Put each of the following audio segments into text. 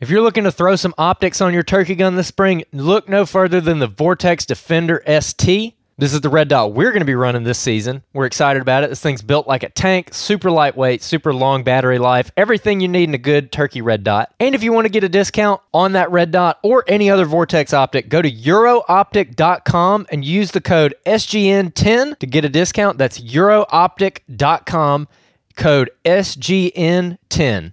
If you're looking to throw some optics on your turkey gun this spring, look no further than the Vortex Defender ST. This is the red dot we're going to be running this season. We're excited about it. This thing's built like a tank, super lightweight, super long battery life, everything you need in a good turkey red dot. And if you want to get a discount on that red dot or any other Vortex optic, go to eurooptic.com and use the code SGN10 to get a discount. That's eurooptic.com, code SGN10.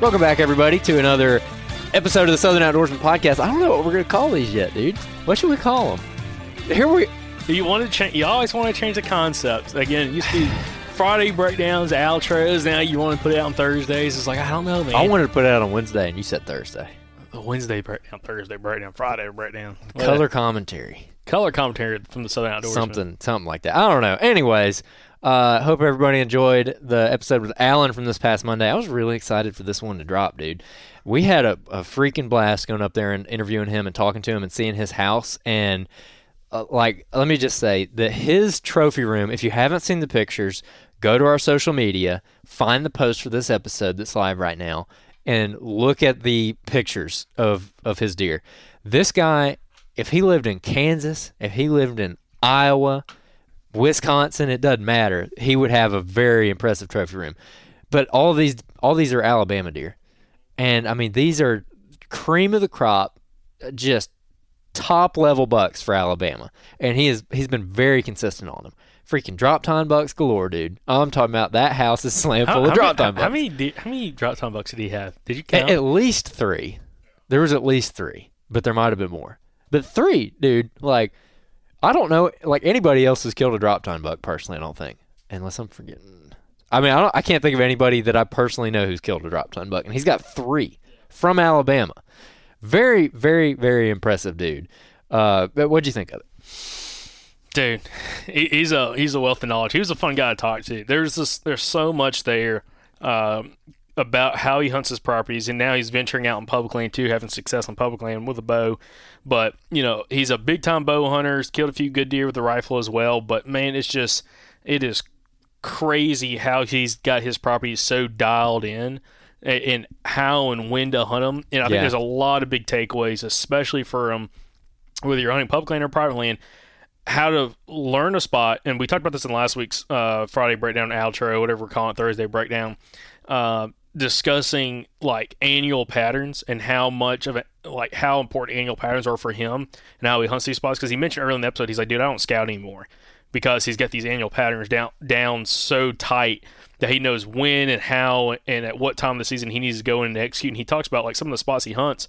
Welcome back, everybody, to another episode of the Southern Outdoorsman Podcast. I don't know what we're going to call these yet, dude. What should we call them? Here we. You want to change? You always want to change the concept. Again, it used to be Friday breakdowns, outros. Now you want to put it out on Thursdays. It's like I don't know, man. I wanted to put it out on Wednesday, and you said Thursday. A Wednesday breakdown, Thursday breakdown, Friday breakdown. Color commentary. color commentary from the Southern Outdoorsman. Something, something like that. I don't know. Anyways, uh, hope everybody enjoyed the episode with Alan from this past Monday. I was really excited for this one to drop, dude. We had a, a freaking blast going up there and interviewing him and talking to him and seeing his house. And, uh, like, let me just say that his trophy room, if you haven't seen the pictures, go to our social media, find the post for this episode that's live right now, and look at the pictures of, of his deer. This guy, if he lived in Kansas, if he lived in Iowa, Wisconsin, it doesn't matter. He would have a very impressive trophy room. But all these all these are Alabama deer. And I mean these are cream of the crop, just top level bucks for Alabama. And he is he's been very consistent on them. Freaking drop time bucks galore, dude. I'm talking about that house is slammed full how, of drop time bucks. How many, how many drop time bucks did he have? Did you At, count? at least three. There was at least three, but there might have been more. But three, dude, like I don't know, like anybody else has killed a drop time buck personally. I don't think, unless I'm forgetting. I mean, I don't. I can't think of anybody that I personally know who's killed a drop time buck, and he's got three from Alabama. Very, very, very impressive dude. Uh, but what'd you think of it? dude he, he's a he's a wealth of knowledge he was a fun guy to talk to there's this there's so much there um, about how he hunts his properties and now he's venturing out in public land too having success on public land with a bow but you know he's a big time bow hunter he's killed a few good deer with a rifle as well but man it's just it is crazy how he's got his properties so dialed in and, how and when to hunt them. And I think Yeah. there's a lot of big takeaways, especially for um, whether you're hunting public land or private land, how to learn a spot. And we talked about this in last week's uh, Friday breakdown outro, whatever we're calling it, Thursday breakdown, uh, discussing like annual patterns and how much of it, like how important annual patterns are for him and how he hunts these spots. Because he mentioned earlier in the episode, he's like, dude, I don't scout anymore because he's got these annual patterns down down so tight that he knows when and how and at what time of the season he needs to go in and execute. And he talks about like some of the spots he hunts.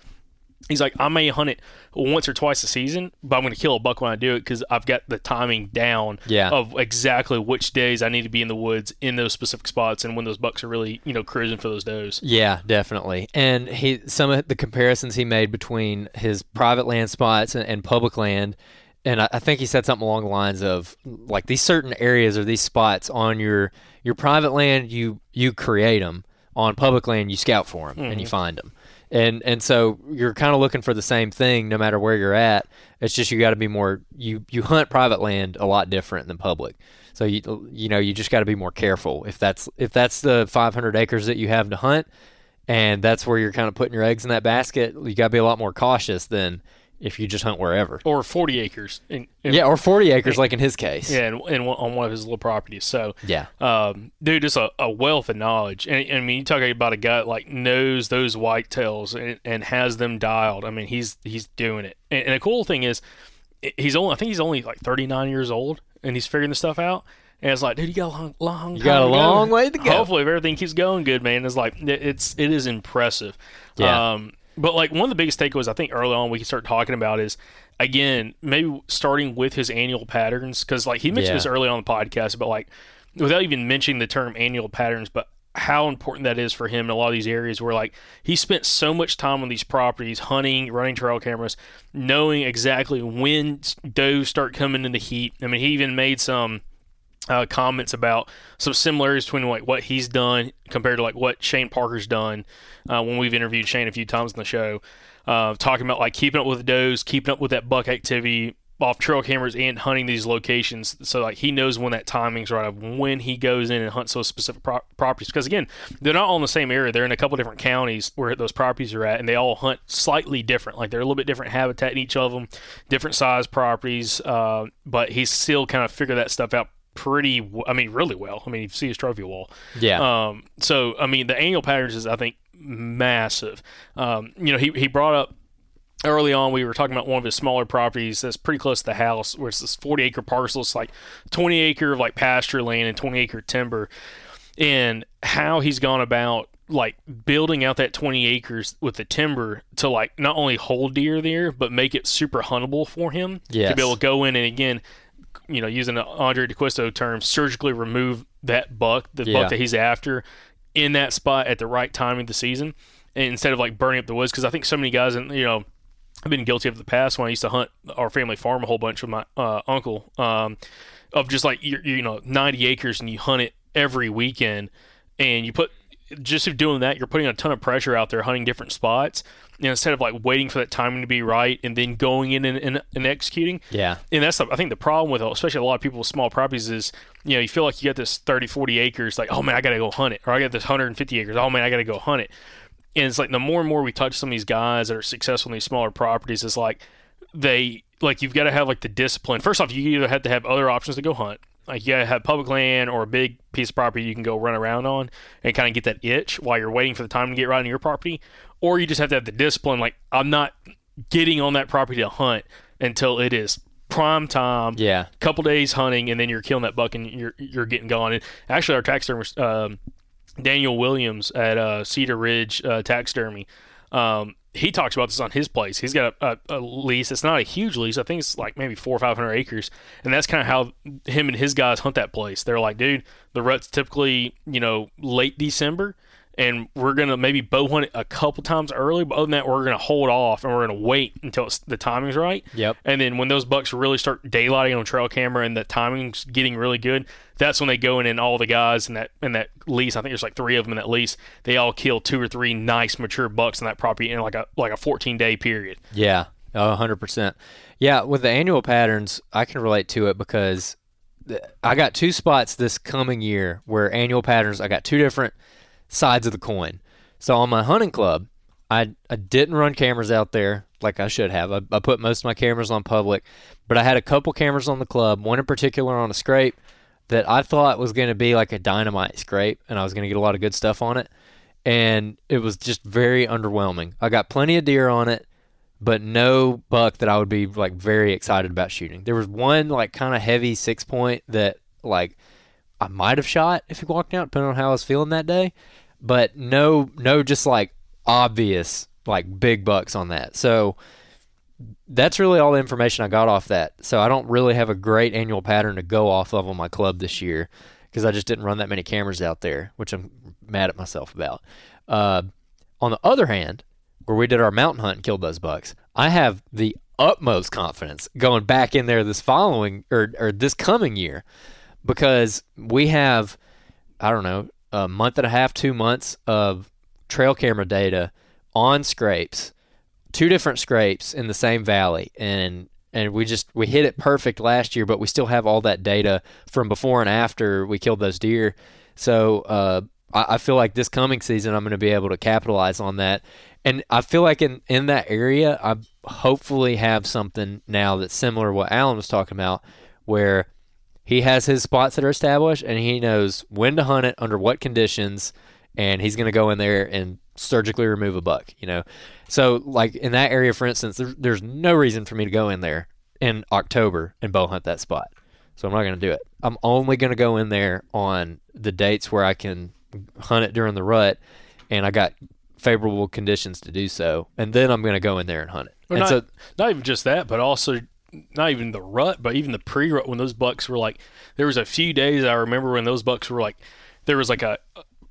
He's like, I may hunt it once or twice a season, but I'm going to kill a buck when I do it because I've got the timing down Yeah. of exactly which days I need to be in the woods in those specific spots and when those bucks are really, you know, cruising for those does. Yeah, definitely. And he some of the comparisons he made between his private land spots and, and public land, and I, I think he said something along the lines of like these certain areas or these spots on your your private land, you you create them. On public land, you scout for them and you mm-hmm. find them. And and so you're kind of looking for the same thing no matter where you're at. It's just you got to be more you you hunt private land a lot different than public. So you you know you just got to be more careful if that's if that's the 500 acres that you have to hunt and that's where you're kind of putting your eggs in that basket. You got to be a lot more cautious than if you just hunt wherever. Or 40 acres. In, in, Yeah, or 40 acres like in his case. Yeah, and, and on one of his little properties. So, Yeah. um, dude, just a, a wealth of knowledge. And I mean, you talk about a guy that, like knows those whitetails and, and has them dialed. I mean, he's he's doing it. And, and the cool thing is, he's only I think he's only like 39 years old, and he's figuring this stuff out. And it's like, dude, you got a long, long, You got a to go. long way to go. Hopefully, if everything keeps going good, man, it's like it- it's it is impressive. Yeah. Um, but like one of the biggest takeaways I think early on we can start talking about is again maybe starting with his annual patterns because like he mentioned Yeah. this early on the podcast about like without even mentioning the term annual patterns, but how important that is for him in a lot of these areas where like he spent so much time on these properties hunting running trail cameras knowing exactly when does start coming in the heat i mean he even made some uh, comments about some similarities between like what he's done compared to like what Shane Parker's done uh, when we've interviewed Shane a few times in the show, uh, talking about like keeping up with the does, keeping up with that buck activity off trail cameras and hunting these locations. So like he knows when that timing's right of when he goes in and hunts those specific pro- properties. Because again, they're not all in the same area. They're in a couple different counties where those properties are at, and they all hunt slightly different. Like they're a little bit different habitat in each of them, different size properties. Uh, but he's still kind of figured that stuff out pretty. I mean, really well. I mean, you see his trophy wall. Yeah. Um, so I mean, the annual patterns is I think massive. Um, you know, he he brought up early on we were talking about one of his smaller properties that's pretty close to the house where it's this 40 acre parcel it's like 20 acre of like pasture land and 20 acre timber and how he's gone about like building out that 20 acres with the timber to like not only hold deer there but make it super huntable for him to be able to go in and again you know using the Andrae D'Acquisto term surgically remove that buck the Yeah. buck that he's after in that spot at the right time of the season and instead of like burning up the woods because i think so many guys and you know I've been guilty of the past when I used to hunt our family farm a whole bunch with my uh, uncle um, of just like you you know 90 acres and you hunt it every weekend and you put just of doing that you're putting a ton of pressure out there hunting different spots and instead of like waiting for that timing to be right and then going in and, and, and executing. Yeah. and that's the, I think the problem with especially a lot of people with small properties is you know you feel like you got this 30 40 acres like oh man I got to go hunt it or I got this 150 acres oh man I got to go hunt it. And it's like the more and more we touch some of these guys that are successful in these smaller properties it's like they like you've got to have like the discipline. First off you either have to have other options to go hunt like you gotta have public land or a big piece of property you can go run around on and kind of get that itch while you're waiting for the time to get right on your property or you just have to have the discipline like i'm not getting on that property to hunt until it is prime time Yeah. couple days hunting and then you're killing that buck and you're you're getting gone. And actually, our taxidermist um, Daniel Williams at uh, Cedar Ridge uh, Taxidermy, um, he talks about this on his place. He's got a, a, a lease. It's not a huge lease. I think it's like maybe four or five hundred acres, and that's kind of how him and his guys hunt that place. They're like, dude, the rut's typically you know late December. And we're gonna maybe bow hunt it a couple times early, but other than that, we're gonna hold off and we're gonna wait until it's, the timing's right. Yep. And then when those bucks really start daylighting on trail camera and the timing's getting really good, that's when they go in and all the guys in that in that lease. I think there's like three of them in that lease. They all kill two or three nice mature bucks in that property in like a like a 14 day period. Yeah, a hundred percent. Yeah, with the annual patterns, I can relate to it because th- I got two spots this coming year where annual patterns. I got two different sides of the coin. So on my hunting club, I I didn't run cameras out there like I should have. I, I put most of my cameras on public, but I had a couple cameras on the club. One in particular on a scrape that I thought was going to be like a dynamite scrape, and I was going to get a lot of good stuff on it. And it was just very underwhelming. I got plenty of deer on it, but no buck that I would be like very excited about shooting. There was one like kind of heavy six point that like I might have shot if he walked out, depending on how I was feeling that day. But no, no, just like obvious like big bucks on that. So that's really all the information I got off that. So I don't really have a great annual pattern to go off of on my club this year because I just didn't run that many cameras out there, which I'm mad at myself about. Uh, on the other hand, where we did our mountain hunt and killed those bucks, I have the utmost confidence going back in there this following or, or this coming year because we have, I don't know, a month and a half, two months of trail camera data on scrapes, two different scrapes in the same valley, and and we just we hit it perfect last year, but we still have all that data from before and after we killed those deer. So uh, I, feel like this coming season I'm going to be able to capitalize on that, and I feel like in in that area I hopefully have something now that's similar to what Alan was talking about, where he has his spots that are established and he knows when to hunt it under what conditions and he's going to go in there and surgically remove a buck, you know. So like in that area, for instance, there's, there's no reason for me to go in there in October and bow hunt that spot. So I'm not going to do it. I'm only going to go in there on the dates where I can hunt it during the rut, and I got favorable conditions to do so. And then I'm going to go in there and hunt it. Well, and not, so not even just that, but also not even the rut, but even the pre-rut when those bucks were like, there was a few days I remember when those bucks were like, there was like a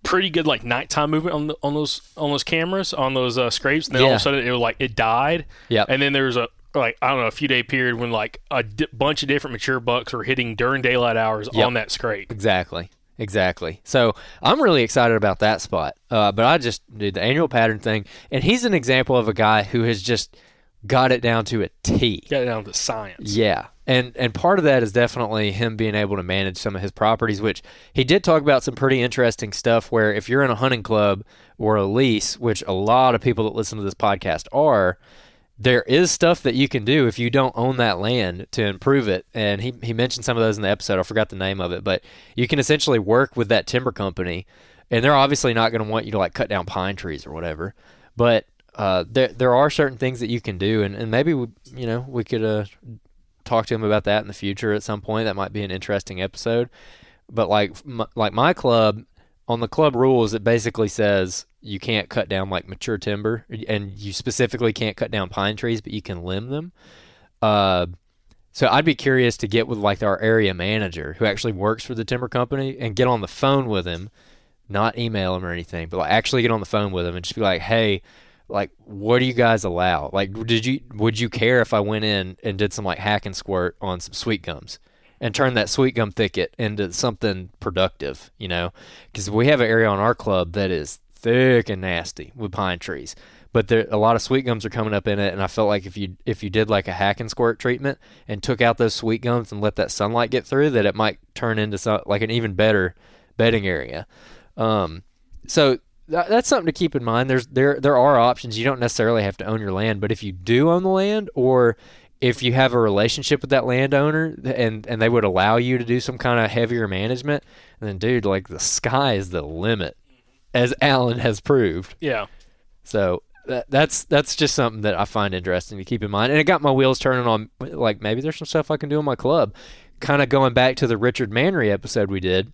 pretty good like nighttime movement on the, on those on those cameras on those uh, scrapes. And then all of a sudden it was like it died. Yeah. And then there was a like I don't know a few day period when like a di- bunch of different mature bucks were hitting during daylight hours Yep. on that scrape. Exactly. Exactly. So I'm really excited about that spot. Uh, but I just did the annual pattern thing, and he's an example of a guy who has just got it down to a T. Got it down to science. Yeah. And and part of that is definitely him being able to manage some of his properties, which he did talk about some pretty interesting stuff where if you're in a hunting club or a lease, which a lot of people that listen to this podcast are, there is stuff that you can do if you don't own that land to improve it. And he, he mentioned some of those in the episode. I forgot the name of it, but you can essentially work with that timber company, and they're obviously not going to want you to like cut down pine trees or whatever. But uh, there there are certain things that you can do, and, and maybe we, you know we could uh, talk to him about that in the future at some point. That might be an interesting episode. But like like my club on the club rules, it basically says you can't cut down like mature timber, and you specifically can't cut down pine trees, but you can limb them. Uh, so I'd be curious to get with like our area manager who actually works for the timber company and get on the phone with him, not email him or anything, but like actually get on the phone with him and just be like, hey. Like, what do you guys allow? Like, did you would you care if I went in and did some like hack and squirt on some sweet gums? and turn that sweet gum thicket into something productive, you know? Because we have an area on our club that is thick and nasty with pine trees, but there a lot of sweet gums are coming up in it, and I felt like if you if you did like a hack and squirt treatment and took out those sweet gums and let that sunlight get through, that it might turn into some, like an even better bedding area. Um, so that, that's something to keep in mind. There's there there are options. You don't necessarily have to own your land, but if you do own the land, or if you have a relationship with that landowner and and they would allow you to do some kind of heavier management, then dude, like the sky is the limit, as Alan has proved. Yeah. So that, that's that's just something that I find interesting to keep in mind, and it got my wheels turning on. Like maybe there's some stuff I can do in my club. Kind of going back to the Richard Manry episode we did,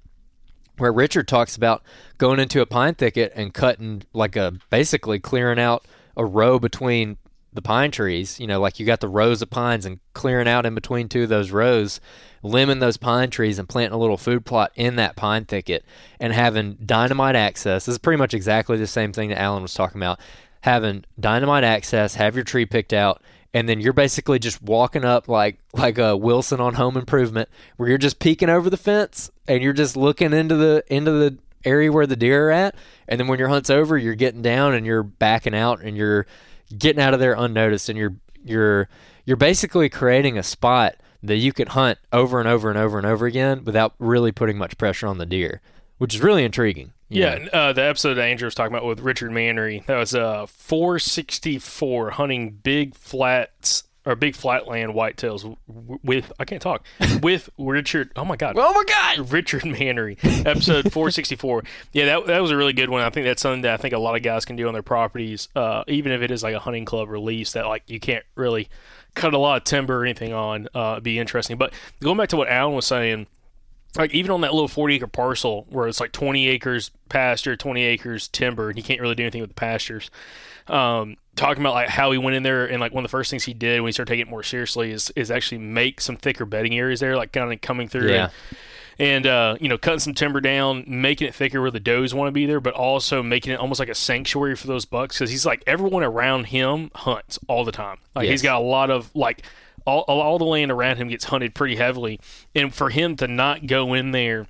where Richard talks about going into a pine thicket and cutting like a basically clearing out a row between the pine trees. You know, like you got the rows of pines and clearing out in between two of those rows, limbing those pine trees and planting a little food plot in that pine thicket and having dynamite access. This is pretty much exactly the same thing that Alan was talking about. Having dynamite access, have your tree picked out, and then you're basically just walking up like like a Wilson on Home Improvement, where you're just peeking over the fence and you're just looking into the into the area where the deer are at, and then when your hunt's over, you're getting down and you're backing out and you're getting out of there unnoticed, and you're you're you're basically creating a spot that you can hunt over and over and over and over again without really putting much pressure on the deer, which is really intriguing. You Yeah, uh, the episode that Andrew was talking about with Richard Mannery, that was uh, 464 hunting big flats or big flatland whitetails with I can't talk with Richard. Oh my god. Oh my god! Richard Mannery, episode 464. Yeah, that, that was a really good one. I think that's something that I think a lot of guys can do on their properties, uh, even if it is like a hunting club release that like you can't really cut a lot of timber or anything on. Uh, be interesting. But going back to what Alan was saying, like even on that little 40 acre parcel where it's like 20 acres pasture, 20 acres timber, and he can't really do anything with the pastures. Um, talking about like how he went in there and like one of the first things he did when he started taking it more seriously is is actually make some thicker bedding areas there, like kind of coming through. Yeah. And, and uh, you know, cutting some timber down, making it thicker where the does want to be there, but also making it almost like a sanctuary for those bucks because he's like everyone around him hunts all the time. Like he's got a lot of like all, all the land around him gets hunted pretty heavily, and for him to not go in there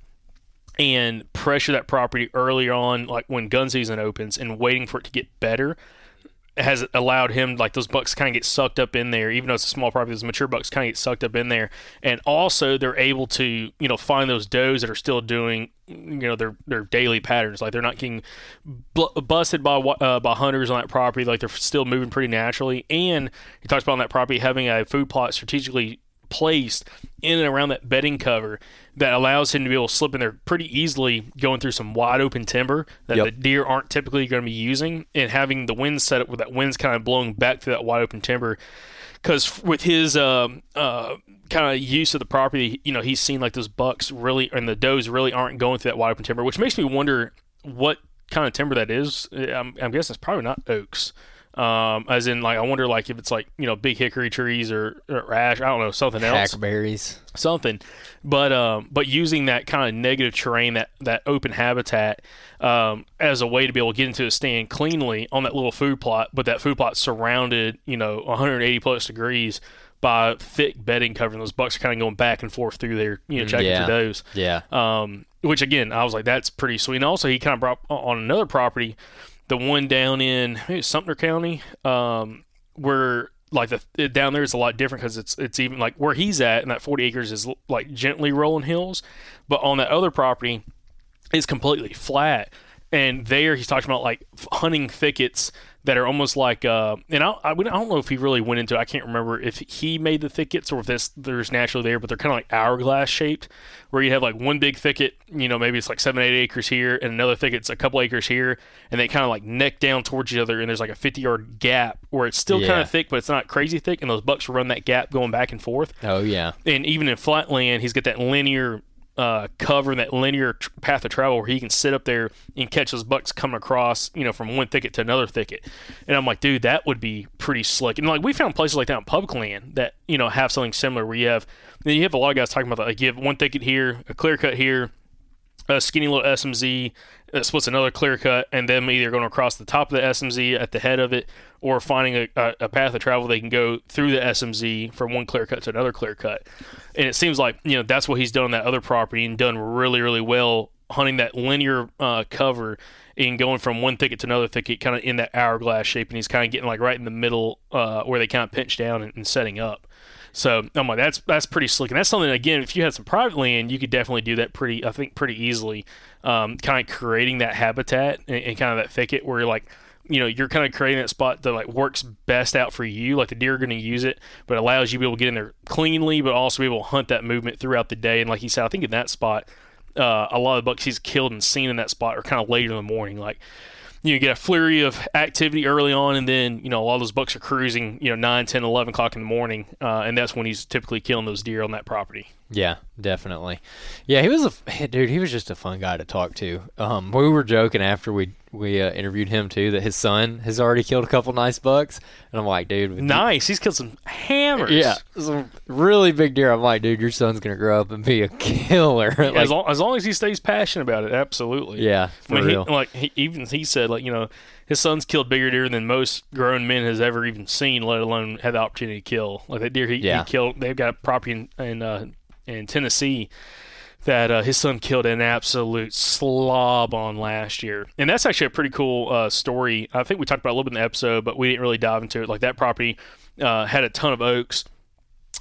and pressure that property early on, like when gun season opens, and waiting for it to get better, has allowed him like those bucks kind of get sucked up in there, even though it's a small property. Those mature bucks kind of get sucked up in there, and also they're able to you know find those does that are still doing you know their their daily patterns. Like they're not getting bl- busted by uh, by hunters on that property. Like they're still moving pretty naturally. And he talks about on that property having a food plot strategically placed in and around that bedding cover that allows him to be able to slip in there pretty easily going through some wide open timber that Yep. the deer aren't typically going to be using. And having the wind set up with that wind's kind of blowing back through that wide open timber because with his um, uh, kind of use of the property you know he's seen like those bucks really and the does really aren't going through that wide open timber which makes me wonder what kind of timber that is. I'm, I'm guessing it's probably not oaks um, as in like i wonder like if it's like you know big hickory trees or, or ash i don't know something else Hackberries. something but um but using that kind of negative terrain that that open habitat um as a way to be able to get into a stand cleanly on that little food plot but that food plot surrounded you know 180 plus degrees by thick bedding covering those bucks are kind of going back and forth through there you know checking yeah. for those Yeah. um, which again, I was like, that's pretty sweet. And also, he kind of brought on another property, the one down in Sumter County, um, where like the down there is a lot different because it's it's even like where he's at, and that 40 acres is like gently rolling hills, but on that other property, it's completely flat. And there, he's talking about like hunting thickets that are almost like, uh, and I, I, I don't know if he really went into. I can't remember if he made the thickets or if this there's naturally there, but they're kind of like hourglass shaped, where you have like one big thicket, you know, maybe it's like seven, eight acres here, and another thicket's a couple acres here, and they kind of like neck down towards each other, and there's like a 50 yard gap where it's still kind of thick, but it's not crazy thick, and those bucks run that gap going back and forth Oh yeah. and even in flatland, he's got that linear uh, cover and that linear tr- path of travel where he can sit up there and catch those bucks coming across, you know, from one thicket to another thicket. And I'm like, dude, that would be pretty slick. And like we found places like that in public land that you know have something similar where you have then you have a lot of guys talking about that. Like you have one thicket here, a clear cut here, a skinny little SMZ that splits another clear cut, and them either going across the top of the SMZ at the head of it, or finding a, a, a path of travel they can go through the SMZ from one clear cut to another clear cut. And it seems like you know that's what he's done on that other property and done really really well hunting that linear uh, cover and going from one thicket to another thicket, kind of in that hourglass shape, and he's kind of getting like right in the middle uh, where they kind of pinch down and, and setting up. So I'm like, that's that's pretty slick, and that's something again. If you had some private land, you could definitely do that pretty, I think, pretty easily. Um, kind of creating that habitat and, and kind of that thicket where you're like, you know, you're kind of creating that spot that like works best out for you. Like the deer are going to use it, but allows you to be able to get in there cleanly, but also be able to hunt that movement throughout the day. And like you said, I think in that spot, uh, a lot of the bucks he's killed and seen in that spot are kind of later in the morning, like you get a flurry of activity early on and then you know a lot of those bucks are cruising you know 9 10 11 o'clock in the morning uh, and that's when he's typically killing those deer on that property Yeah, definitely. Yeah, he was a dude. He was just a fun guy to talk to. Um, we were joking after we we uh, interviewed him too that his son has already killed a couple nice bucks, and I'm like, dude, you- nice he's killed some hammers yeah, some really big deer. I'm like, dude, your son's gonna grow up and be a killer. Like, as, long, as long as he stays passionate about it absolutely yeah, I for mean, he, real. like he, even he said like you know his son's killed bigger deer than most grown men has ever even seen let alone had the opportunity to kill like that deer he, Yeah. he killed they've got property in in, uh, in tennessee that uh, his son killed an absolute slob on last year. And that's actually a pretty cool uh, story. I think we talked about it a little bit in the episode, but we didn't really dive into it. Like that property uh, had a ton of oaks.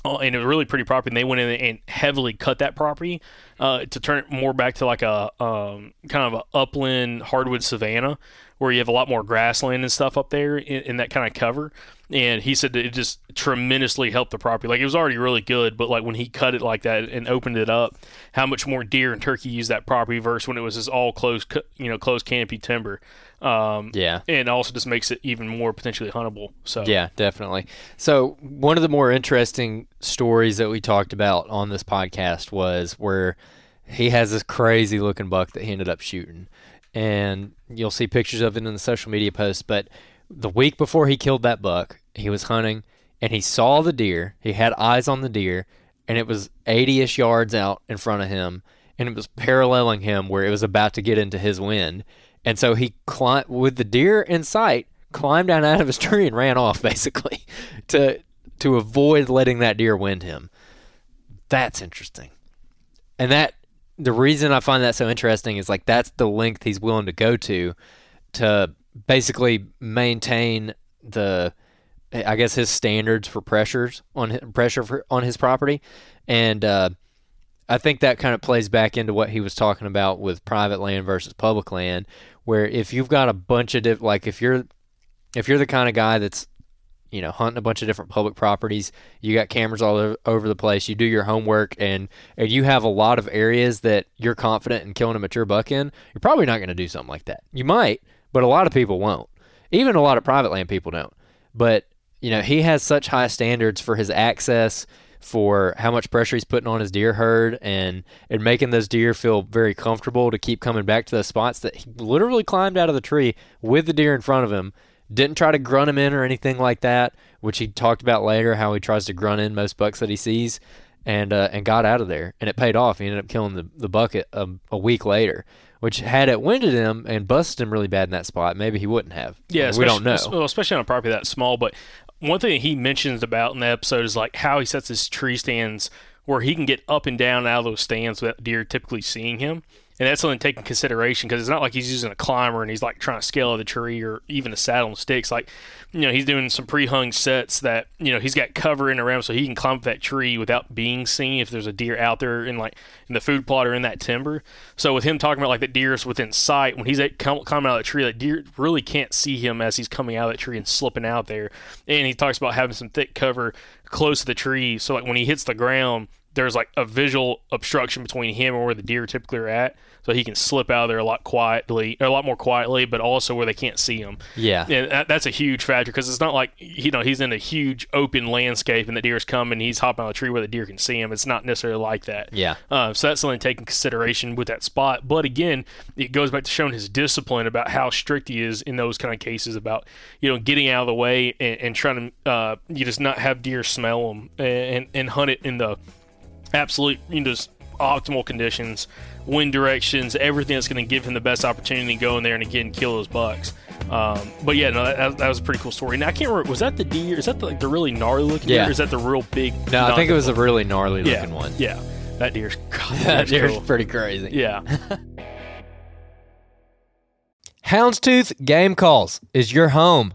uh, and a really pretty property. And they went in and heavily cut that property uh, to turn it more back to like a um, kind of a upland hardwood savanna where you have a lot more grassland and stuff up there in, in that kind of cover. And he said that it just tremendously helped the property. Like it was already really good, but like when he cut it like that and opened it up, how much more deer and turkey used that property versus when it was just all closed, you know, closed canopy timber. Um, Yeah. and also just makes it even more potentially huntable. So Yeah, definitely. So, one of the more interesting stories that we talked about on this podcast was where he has this crazy looking buck that he ended up shooting. And you'll see pictures of it in the social media posts. But the week before he killed that buck, he was hunting and he saw the deer. He had eyes on the deer, and it was 80 ish yards out in front of him. And it was paralleling him where it was about to get into his wind. And so he climbed with the deer in sight, climbed down out of his tree and ran off basically to to avoid letting that deer wind him. That's interesting. And that the reason I find that so interesting is like that's the length he's willing to go to to basically maintain the I guess his standards for pressures on pressure for, on his property. And uh I think that kind of plays back into what he was talking about with private land versus public land, where if you've got a bunch of diff- like if you're if you're the kind of guy that's you know hunting a bunch of different public properties, you got cameras all over the place, you do your homework, and and you have a lot of areas that you're confident in killing a mature buck in, you're probably not going to do something like that. You might, but a lot of people won't. Even a lot of private land people don't. But you know he has such high standards for his access for how much pressure he's putting on his deer herd and and making those deer feel very comfortable to keep coming back to those spots that he literally climbed out of the tree with the deer in front of him didn't try to grunt him in or anything like that which he talked about later how he tries to grunt in most bucks that he sees and uh, and got out of there and it paid off he ended up killing the, the bucket a, a week later which had it winded him and busted him really bad in that spot maybe he wouldn't have Yeah, we don't know Well, especially on a property that small. But one thing he mentions about in the episode is like how he sets his tree stands where he can get up and down out of those stands without deer typically seeing him. And that's something to take in consideration because it's not like he's using a climber and he's like trying to scale the tree or even a saddle and sticks. Like, you know, he's doing some pre-hung sets that you know he's got cover in around so he can climb that tree without being seen if there's a deer out there in like in the food plot or in that timber. So with him talking about like the deer is within sight when he's at, climbing out of the tree, that deer really can't see him as he's coming out of that tree and slipping out there. And he talks about having some thick cover close to the tree, so like when he hits the ground, there's like a visual obstruction between him and where the deer typically are at, so he can slip out of there a lot quietly, a lot more quietly, but also where they can't see him. yeah And that, that's a huge factor because it's not like you know he's in a huge open landscape and the deer's coming, he's hopping on a tree where the deer can see him. It's not necessarily like that. Yeah. Uh, so that's something to take in consideration with that spot. But again, it goes back to showing his discipline about how strict he is in those kind of cases about you know getting out of the way and, and trying to uh, you just not have deer smell them and and hunt it in the absolute you know just optimal conditions, wind directions, everything that's going to give him the best opportunity to go in there and again kill those bucks. Um, but yeah, no, that, that was a pretty cool story. Now I can't remember was that the deer? Is that the, like the really gnarly looking Yeah. deer? Or is that the real big? no i think it was a really gnarly yeah, looking one Yeah, that deer's God, that deer's cool. pretty crazy Yeah, Houndstooth Game Calls is your home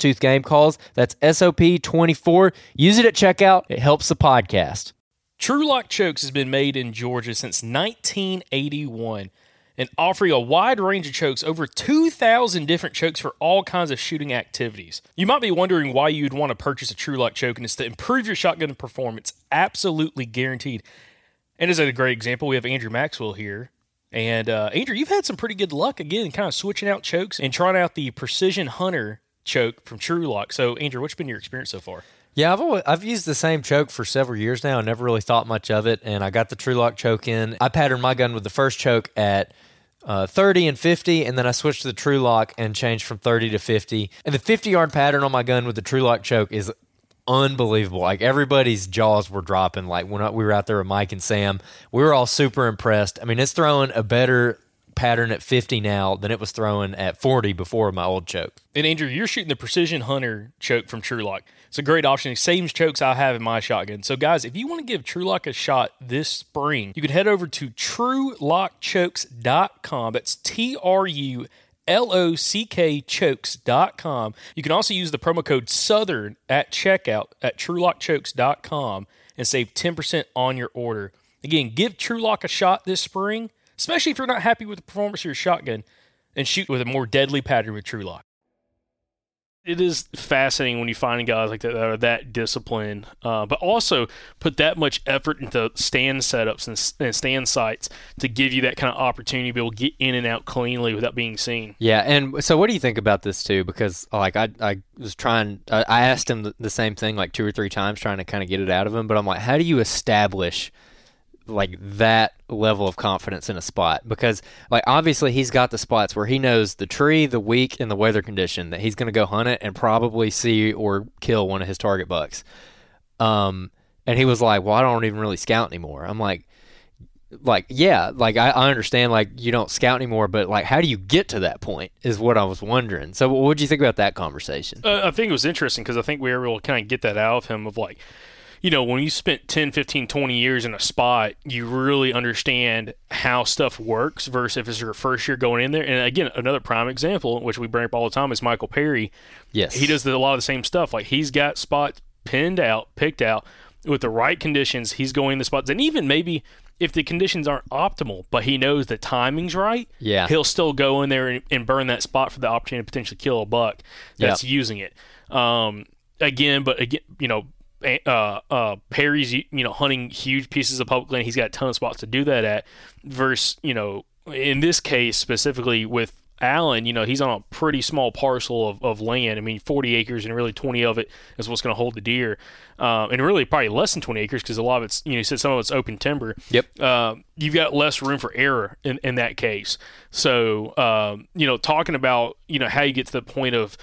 Houndstooth Game Calls. That's SOP24. Use it at checkout. It helps the podcast. TruLock Chokes has been made in Georgia since 1981 and offering a wide range of chokes, over 2,000 different chokes for all kinds of shooting activities. You might be wondering why you'd want to purchase a TruLock choke, and it's to improve your shotgun performance. Absolutely guaranteed. And as a great example, we have Andrew Maxwell here. And uh, Andrew, you've had some pretty good luck again, kind of switching out chokes and trying out the Precision Hunter choke from TruLock. So, Andrew, what's been your experience so far? Yeah, I've always, I've used the same choke for several years now. I never really thought much of it, and I got the TruLock choke in. I patterned my gun with the first choke at uh, 30 and 50, and then I switched to the TruLock and changed from 30 to 50. And the 50 yard pattern on my gun with the TruLock choke is unbelievable. Like everybody's jaws were dropping. Like when we were out there with Mike and Sam, we were all super impressed. I mean, it's throwing a better pattern at 50 now than it was throwing at 40 before my old choke. And Andrew, you're shooting the Precision Hunter choke from TruLock. It's a great option. Same chokes I have in my shotgun. So, guys, if you want to give TruLock a shot this spring, you can head over to TruLockChokes.com. That's T R U L O C K chokes.com. You can also use the promo code Southern at checkout at TruLockChokes.com and save 10% on your order. Again, give TruLock a shot this spring, especially if you're not happy with the performance of your shotgun, and shoot with a more deadly pattern with TruLock it is fascinating when you find guys like that that are that disciplined, uh, but also put that much effort into stand setups and, and, stand sites to give you that kind of opportunity to be able to get in and out cleanly without being seen. Yeah, and so what do you think about this too? Because like I, I was trying, I asked him the same thing like two or three times, trying to kind of get it out of him. But I'm like, how do you establish? Like that level of confidence in a spot because like obviously he's got the spots where he knows the tree, the week, and the weather condition that he's going to go hunt it and probably see or kill one of his target bucks. Um, and he was like, "Well, I don't even really scout anymore." I'm like, like yeah, like I, I understand like you don't scout anymore, but like how do you get to that point is what I was wondering. So what did you think about that conversation? Uh, I think it was interesting because I think we were able to kind of get that out of him of like you know, when you spent 10, 15, 20 years in a spot, you really understand how stuff works versus if it's your first year going in there. And again, another prime example, which we bring up all the time, is Michael Perry. Yes. He does a lot of the same stuff. Like he's got spots pinned out, picked out with the right conditions. He's going in the spots. And even maybe if the conditions aren't optimal, but he knows the timing's right, yeah. he'll still go in there and, and burn that spot for the opportunity to potentially kill a buck that's yep. using it. Um, again, but again, you know, uh, uh, Perry's you know hunting huge pieces of public land. He's got a ton of spots to do that at. Versus you know in this case specifically with Alan, you know he's on a pretty small parcel of, of land. I mean, 40 acres and really 20 of it is what's going to hold the deer, uh, and really probably less than 20 acres because a lot of it's you know you said some of it's open timber. Yep. Uh, you've got less room for error in, in that case. So um, you know talking about you know how you get to the point of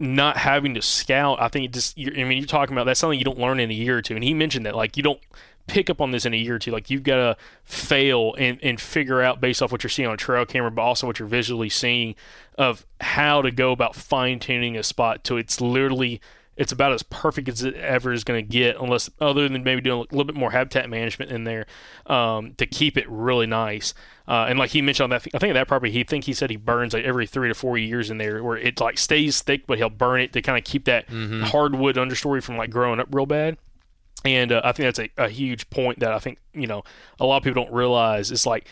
not having to scout, I think it just, I mean, you're talking about that's something you don't learn in a year or two. And he mentioned that, like, you don't pick up on this in a year or two. Like, you've got to fail and, and figure out based off what you're seeing on a trail camera, but also what you're visually seeing of how to go about fine tuning a spot to it's literally it's about as perfect as it ever is going to get, unless other than maybe doing a little bit more habitat management in there um, to keep it really nice. Uh, and like he mentioned on that, I think that property, he think he said he burns like every three to four years in there, where it like stays thick, but he'll burn it to kind of keep that mm-hmm. hardwood understory from like growing up real bad. And uh, I think that's a, a huge point that I think you know a lot of people don't realize. It's like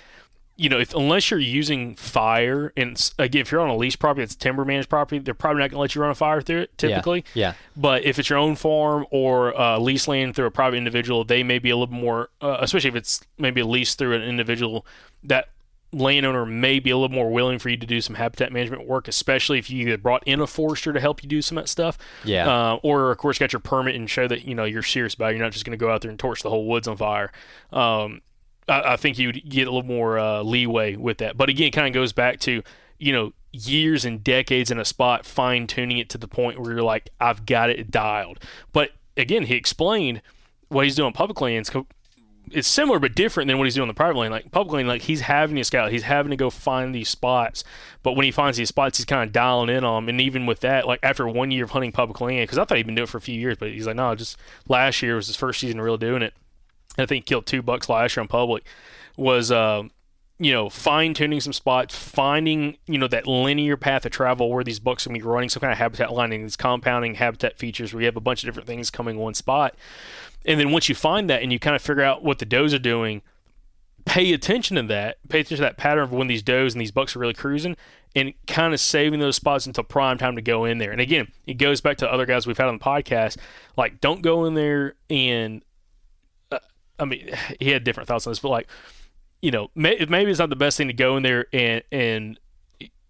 you know, if unless you're using fire, and again, if you're on a lease property, it's timber managed property, they're probably not going to let you run a fire through it typically. Yeah. yeah. But if it's your own farm or uh, lease land through a private individual, they may be a little more, uh, especially if it's maybe a lease through an individual, that landowner may be a little more willing for you to do some habitat management work, especially if you either brought in a forester to help you do some of that stuff, yeah, uh, or of course got your permit and show that you know you're serious about. It. You're not just going to go out there and torch the whole woods on fire. Um, I, I think you'd get a little more uh, leeway with that. But again, it kind of goes back to you know years and decades in a spot, fine tuning it to the point where you're like, I've got it dialed. But again, he explained what he's doing public lands. It's similar but different than what he's doing the private land. Like public land, like he's having to scout, he's having to go find these spots. But when he finds these spots, he's kind of dialing in on them. And even with that, like after one year of hunting public land, because I thought he'd been doing it for a few years, but he's like, no, just last year was his first season really doing it. I think killed two bucks last year in public, was uh, you know fine tuning some spots, finding you know that linear path of travel where these bucks are going to be running some kind of habitat lining, these compounding habitat features where you have a bunch of different things coming in one spot, and then once you find that and you kind of figure out what the does are doing. Pay attention to that. Pay attention to that pattern of when these does and these bucks are really cruising, and kind of saving those spots until prime time to go in there. And again, it goes back to other guys we've had on the podcast. Like, don't go in there and I mean, he had different thoughts on this, but like, you know, may, maybe it's not the best thing to go in there and and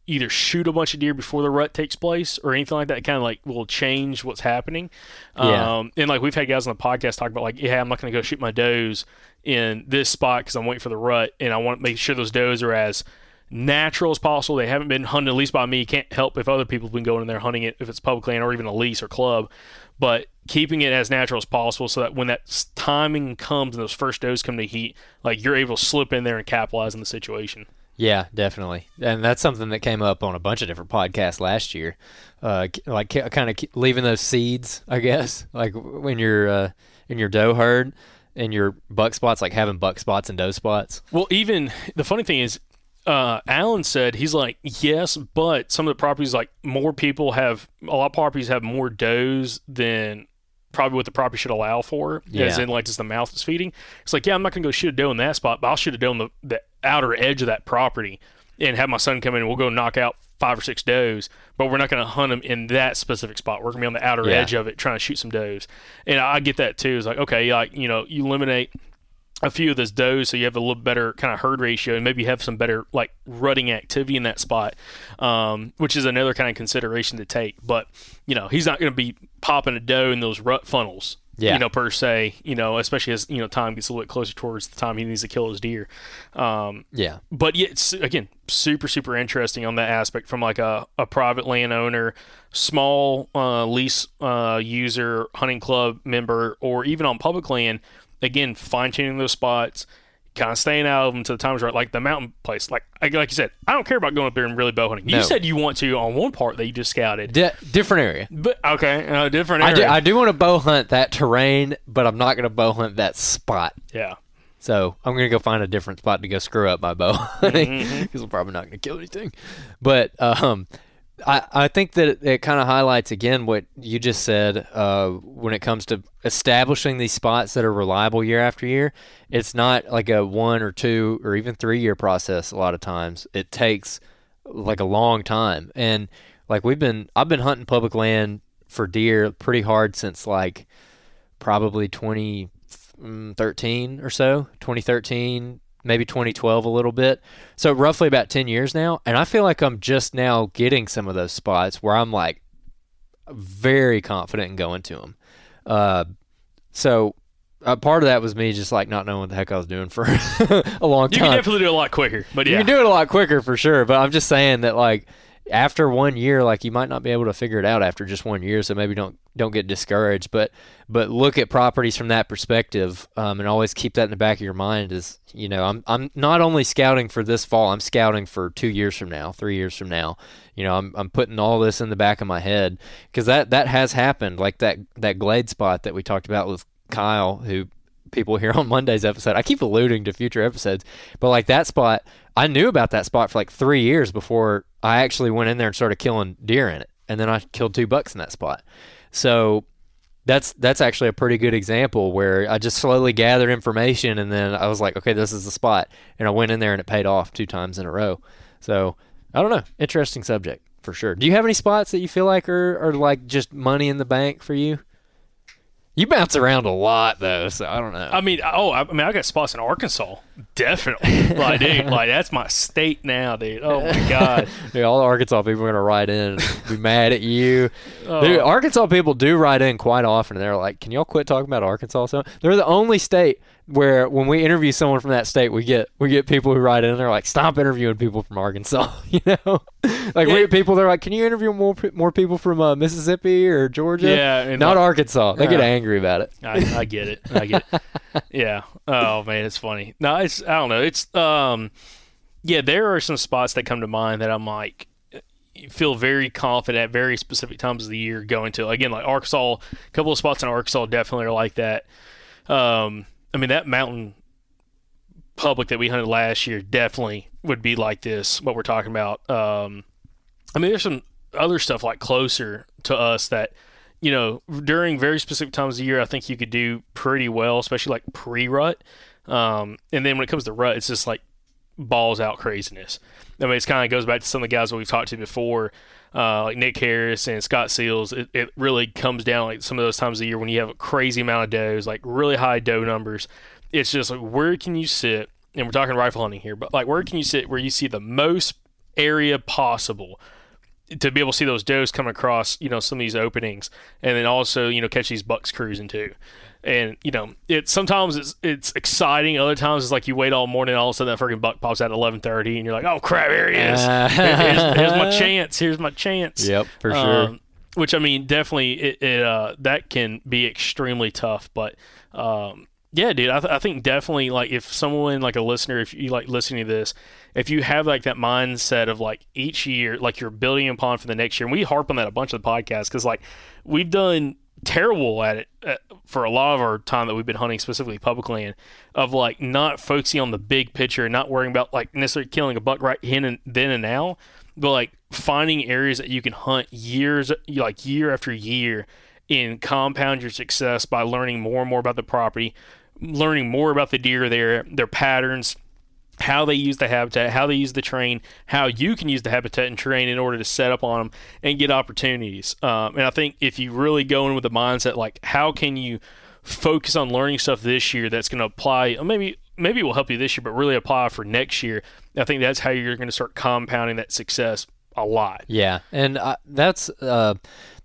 either shoot a bunch of deer before the rut takes place or anything like that. Kind of like will change what's happening. Yeah. Um, and like we've had guys on the podcast talk about like, yeah, I'm not going to go shoot my does in this spot because I'm waiting for the rut, and I want to make sure those does are as natural as possible. They haven't been hunted, at least by me. Can't help if other people have been going in there hunting it, if it's public land or even a lease or club. But keeping it as natural as possible so that when that timing comes and those first does come to heat, like you're able to slip in there and capitalize on the situation. Yeah, definitely, and that's something that came up on a bunch of different podcasts last year. Uh, like kind of leaving those seeds, I guess, like when you're uh, in your doe herd and your buck spots, like having buck spots and doe spots. Well, even the funny thing is, uh, Alan said he's like yes, but some of the properties like more people have a lot of properties have more does than probably what the property should allow for, Yeah. as in like just the mouth is feeding. It's like yeah, I'm not gonna go shoot a doe in that spot, but I'll shoot a doe on the, the outer edge of that property and have my son come in and we'll go knock out five or six does, but we're not going to hunt them in that specific spot. We're going to be on the outer Yeah. edge of it trying to shoot some does. And I get that too. It's like, okay, like, you know, you eliminate a few of those does so you have a little better kind of herd ratio and maybe you have some better like rutting activity in that spot um, which is another kind of consideration to take but you know he's not going to be popping a doe in those rut funnels Yeah. you know per se you know especially as you know time gets a little bit closer towards the time he needs to kill his deer um, Yeah, but yeah, it's again super super interesting on that aspect from like a, a private landowner, small uh, lease uh, user, hunting club member, or even on public land. Again, fine tuning those spots, kind of staying out of them to the times right, like the mountain place. Like like you said, I don't care about going up there and really bow hunting. You No. said you want to on one part that you just scouted, Di- different area. but okay, uh, different I do, area. I do want to bow hunt that terrain, but I'm not going to bow hunt that spot. yeah. So I'm gonna go find a different spot to go screw up my bow hunting because I'm probably not gonna kill anything. But um, I I think that it, kind of highlights again what you just said uh, when it comes to establishing these spots that are reliable year after year. It's not like a one or two or even three year process. A lot of times it takes like a long time, and like we've been I've been hunting public land for deer pretty hard since like probably 2013 or so 2013 maybe 2012 a little bit. So roughly about 10 years now. And i feel like i'm just now getting some of those spots where i'm like very confident in going to them uh, so uh, part of that was me just like not knowing what the heck i was doing for a long time. You can definitely do it a lot quicker, but yeah, you can do it a lot quicker for sure, but I'm just saying that like after one year, like you might not be able to figure it out after just one year, so maybe don't don't get discouraged. But but look at properties from that perspective, um, and always keep that in the back of your mind. Is you know I'm I'm not only scouting for this fall, I'm scouting for two years from now, three years from now. You know I'm I'm putting all this in the back of my head because that that has happened. Like that that glade spot that we talked about with Kyle, who people here on Monday's episode. I keep alluding to future episodes, but like that spot, I knew about that spot for like three years before I actually went in there and started killing deer in it, and then I killed two bucks in that spot. So that's that's actually a pretty good example where I just slowly gathered information, and then I was like, okay, this is the spot, and I went in there and it paid off two times in a row. So I don't know, interesting subject for sure. Do you have any spots that you feel like are, are like just money in the bank for you? You bounce around a lot though, so I don't know. I mean, oh, I I mean, I got spots in Arkansas, definitely. like, dude, like that's my state now, dude. Oh my god. Dude, all the Arkansas people are gonna write in and be mad at you. Oh. Dude, Arkansas people do write in quite often, and they're like, "Can y'all quit talking about Arkansas?" So they're the only state where, when we interview someone from that state, we get we get people who write in. and They're like, "Stop interviewing people from Arkansas." You know, like we Yeah. get people. They're like, "Can you interview more more people from uh, Mississippi or Georgia?" Yeah, and not like- Arkansas. They get Uh, angry about it. I, I get it. I get it. Yeah. Oh man, it's funny. No, it's I don't know. It's um, yeah. There are some spots that come to mind that I'm like feel very confident at very specific times of the year going to. Again, like Arkansas, a couple of spots in Arkansas definitely are like that. Um, I mean that mountain public that we hunted last year definitely would be like this. What we're talking about. Um, I mean, there's some other stuff like closer to us that you know during very specific times of year, I think you could do pretty well, especially like pre-rut. Um, and then when it comes to rut, it's just like balls out craziness. I mean, it's kind of goes back to some of the guys that we've talked to before, uh, like Nick Harris and Scott Seals. It, it really comes down like some of those times of year when you have a crazy amount of does, like really high doe numbers. It's just like where can you sit? And we're talking rifle hunting here, but like where can you sit where you see the most area possible to be able to see those does come across, you know, some of these openings, and then also, you know, catch these bucks cruising too. And you know, it sometimes it's it's exciting. Other times it's like you wait all morning, all of a sudden that freaking buck pops out at eleven thirty, and you're like, "Oh crap, here he is! Uh, here's, here's my chance! Here's my chance!" Yep, for sure. Um, which I mean, definitely, it, it uh, that can be extremely tough. But um, yeah, dude, I, th- I think definitely like if someone like a listener, if you like listening to this, if you have like that mindset of like each year, like you're building upon for the next year, and we harp on that a bunch of the podcasts because like we've done terrible at it uh, for a lot of our time that we've been hunting specifically public land of like not focusing on the big picture and not worrying about like necessarily killing a buck right in and then and now but like finding areas that you can hunt years like year after year and compound your success by learning more and more about the property learning more about the deer there their patterns how they use the habitat, how they use the terrain, how you can use the habitat and terrain in order to set up on them and get opportunities. Um, and I think if you really go in with the mindset like, how can you focus on learning stuff this year that's going to apply, maybe maybe it will help you this year, but really apply for next year. I think that's how you're going to start compounding that success a lot. Yeah, and uh, that's uh,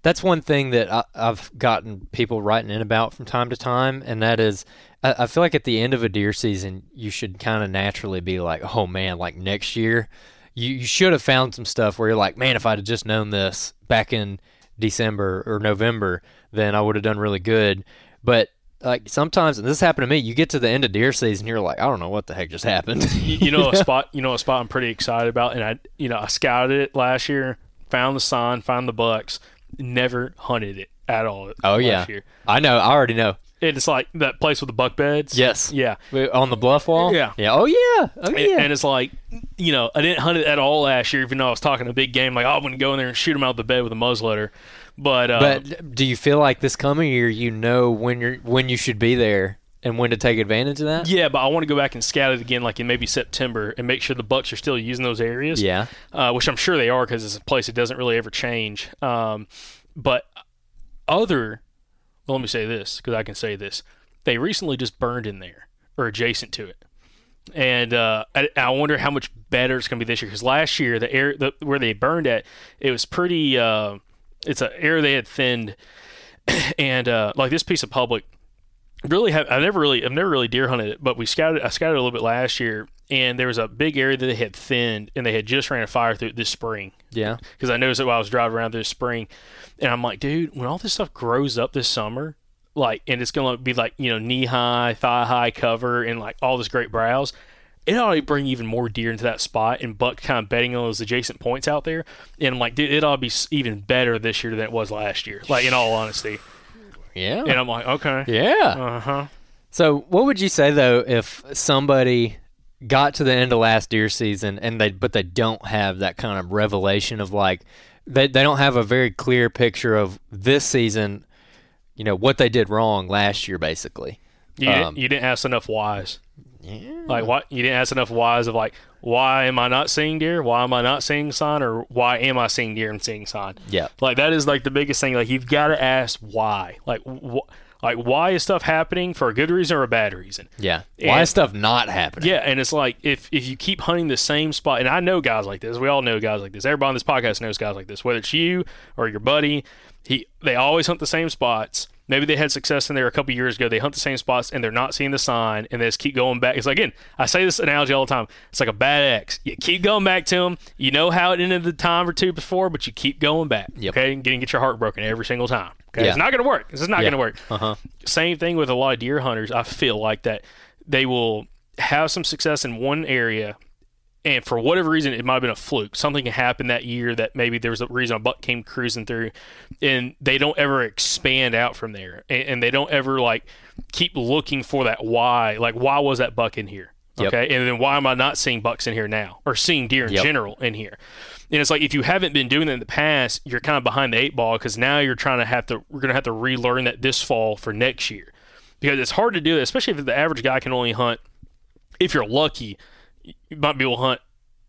that's one thing that I, have gotten people writing in about from time to time, and that is I, I feel like at the end of a deer season, you should kind of naturally be like, oh man, like next year, you, you should have found some stuff where you're like, man, if I'd have just known this back in December or November, then I would have done really good. But like sometimes, and this happened to me, you get to the end of deer season, you're like, I don't know what the heck just happened. you, you know a spot, you know a spot I'm pretty excited about, and I, you know, I scouted it last year, found the sign, found the bucks, never hunted it at all. Oh yeah, year. I know. I already know. It's like that place with the buck beds. Yes. Yeah. On the bluff wall. Yeah. Yeah. Oh yeah. Oh yeah. And, and it's like, you know, I didn't hunt it at all last year, even though I was talking a big game. Like, oh, I'm to go in there and shoot them out of the bed with a muzzleloader. But uh, but do you feel like this coming year, you know when you're when you should be there and when to take advantage of that? Yeah, but I want to go back and scout it again, like in maybe September, and make sure the Bucks are still using those areas. Yeah, uh, which I'm sure they are because it's a place that doesn't really ever change. Um, but other, well, let me say this because I can say this: they recently just burned in there or adjacent to it. And uh, I, I, wonder how much better it's going to be this year because last year the air the, where they burned at it was pretty. Uh, it's an area they had thinned, and uh, like this piece of public really have I never really I've never really deer hunted it, but we scouted I scouted a little bit last year, and there was a big area that they had thinned, and they had just ran a fire through this spring. Yeah, because I noticed it while I was driving around this spring, and I'm like, dude, when all this stuff grows up this summer, like, and it's gonna be like you know knee high, thigh high cover, and like all this great browse. It ought to bring even more deer into that spot and buck kind of betting on those adjacent points out there. And I'm like, dude, it ought to be even better this year than it was last year. Like, in all honesty. Yeah. And I'm like, okay. Yeah. Uh huh. So, what would you say though if somebody got to the end of last deer season and they but they don't have that kind of revelation of like they they don't have a very clear picture of this season, you know, what they did wrong last year basically. You, um, didn't, you didn't ask enough whys. Yeah. Like what you didn't ask enough whys of like why am I not seeing deer? Why am I not seeing sign? Or why am I seeing deer and seeing sign? Yeah. Like that is like the biggest thing. Like you've got to ask why. Like wh- like why is stuff happening for a good reason or a bad reason? Yeah. Why is stuff not happening? Yeah, and it's like if if you keep hunting the same spot, and I know guys like this. We all know guys like this. Everybody on this podcast knows guys like this. Whether it's you or your buddy, he they always hunt the same spots. Maybe they had success in there a couple years ago. They hunt the same spots and they're not seeing the sign, and they just keep going back. It's like again, I say this analogy all the time. It's like a bad ex. You keep going back to them. You know how it ended the time or two before, but you keep going back. Yep. Okay, and getting get your heart broken every single time. Okay, Yeah. it's not going to work. This is not Yeah. going to work. Uh huh. Same thing with a lot of deer hunters. I feel like that they will have some success in one area, and for whatever reason, it might have been a fluke. Something happened that year that maybe there was a reason a buck came cruising through, and they don't ever expand out from there, and, and they don't ever like keep looking for that why. Like, why was that buck in here? Yep. Okay, and then why am I not seeing bucks in here now, or seeing deer in Yep. general in here? And it's like if you haven't been doing that in the past, you're kind of behind the eight ball because now you're trying to have to we're gonna have to relearn that this fall for next year because it's hard to do that, especially if the average guy can only hunt. If you're lucky, you might be able to hunt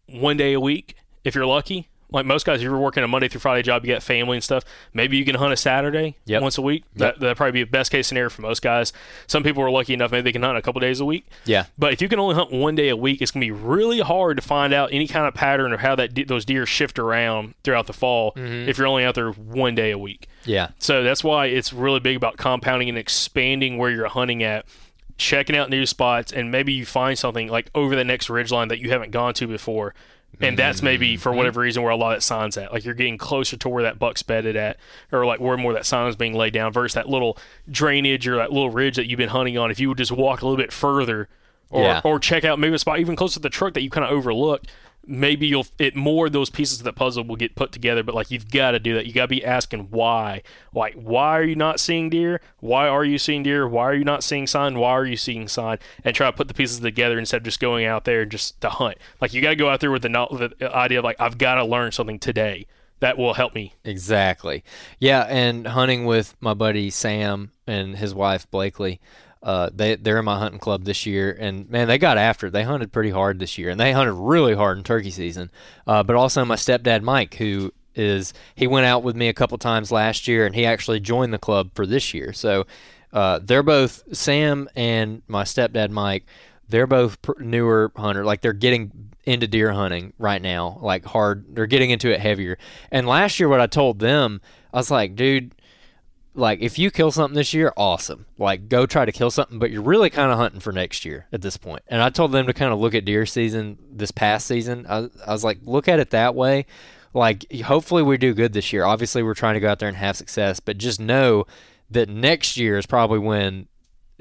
one day a week if you're lucky. Like most guys, if you're working a Monday through Friday job, you got family and stuff. Maybe you can hunt a Saturday Yep. once a week. That that'd probably be a best case scenario for most guys. Some people are lucky enough; maybe they can hunt a couple days a week. Yeah. But if you can only hunt one day a week, it's gonna be really hard to find out any kind of pattern of how that de- those deer shift around throughout the fall mm-hmm. if you're only out there one day a week. Yeah. So that's why it's really big about compounding and expanding where you're hunting at, checking out new spots, and maybe you find something like over the next ridgeline that you haven't gone to before. And that's maybe for mm-hmm. whatever reason where a lot of that sign's at. Like you're getting closer to where that buck's bedded at, or like where more that sign is being laid down versus that little drainage or that little ridge that you've been hunting on. If you would just walk a little bit further, or Yeah. or check out maybe a spot even closer to the truck that you kind of overlooked, maybe you'll it more those pieces of that puzzle will get put together. But like you've got to do that. You got to be asking why. Like why are you not seeing deer? Why are you seeing deer? Why are you not seeing sign? Why are you seeing sign? And try to put the pieces together instead of just going out there and just to hunt. Like you got to go out there with the, no- the idea of like I've got to learn something today that will help me. Exactly. Yeah, and hunting with my buddy Sam and his wife Blakely. Uh, they they're in my hunting club this year, and man, they got after it. They hunted pretty hard this year, and they hunted really hard in turkey season. Uh, but also my stepdad Mike, who is he went out with me a couple times last year, and he actually joined the club for this year. So uh, they're both Sam and my stepdad Mike. They're both pr- newer hunter. Like they're getting into deer hunting right now, like hard. They're getting into it heavier. And last year, what I told them, I was like, dude, like if you kill something this year, awesome. Like go try to kill something, but you're really kind of hunting for next year at this point. And I told them to kind of look at deer season this past season. I, I was like, look at it that way. Like hopefully we do good this year. Obviously we're trying to go out there and have success, but just know that next year is probably when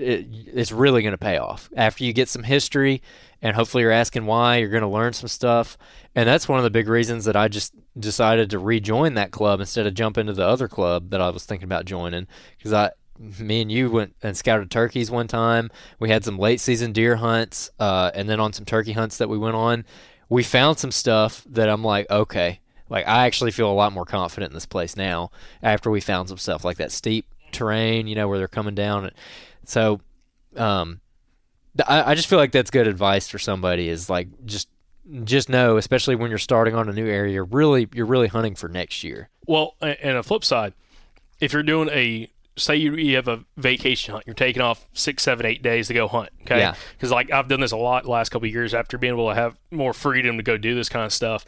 it, it's really going to pay off. After you get some history and hopefully you're asking why you're going to learn some stuff. And that's one of the big reasons that i just decided to rejoin that club instead of jump into the other club that i was thinking about joining. Because i me and you went and scouted turkeys one time. We had some late season deer hunts uh, and then on some turkey hunts that we went on we found some stuff that i'm like okay. Like i actually feel a lot more confident in this place now after we found some stuff like that steep terrain you know where they're coming down so um I, I just feel like that's good advice for somebody is like just just know especially when you're starting on a new area you're really you're really hunting for next year Well, and a flip side, if you're doing a say you, you have a vacation hunt, you're taking off six, seven, eight days to go hunt. Okay, Yeah. because like I've done this a lot the last couple of years after being able to have more freedom to go do this kind of stuff.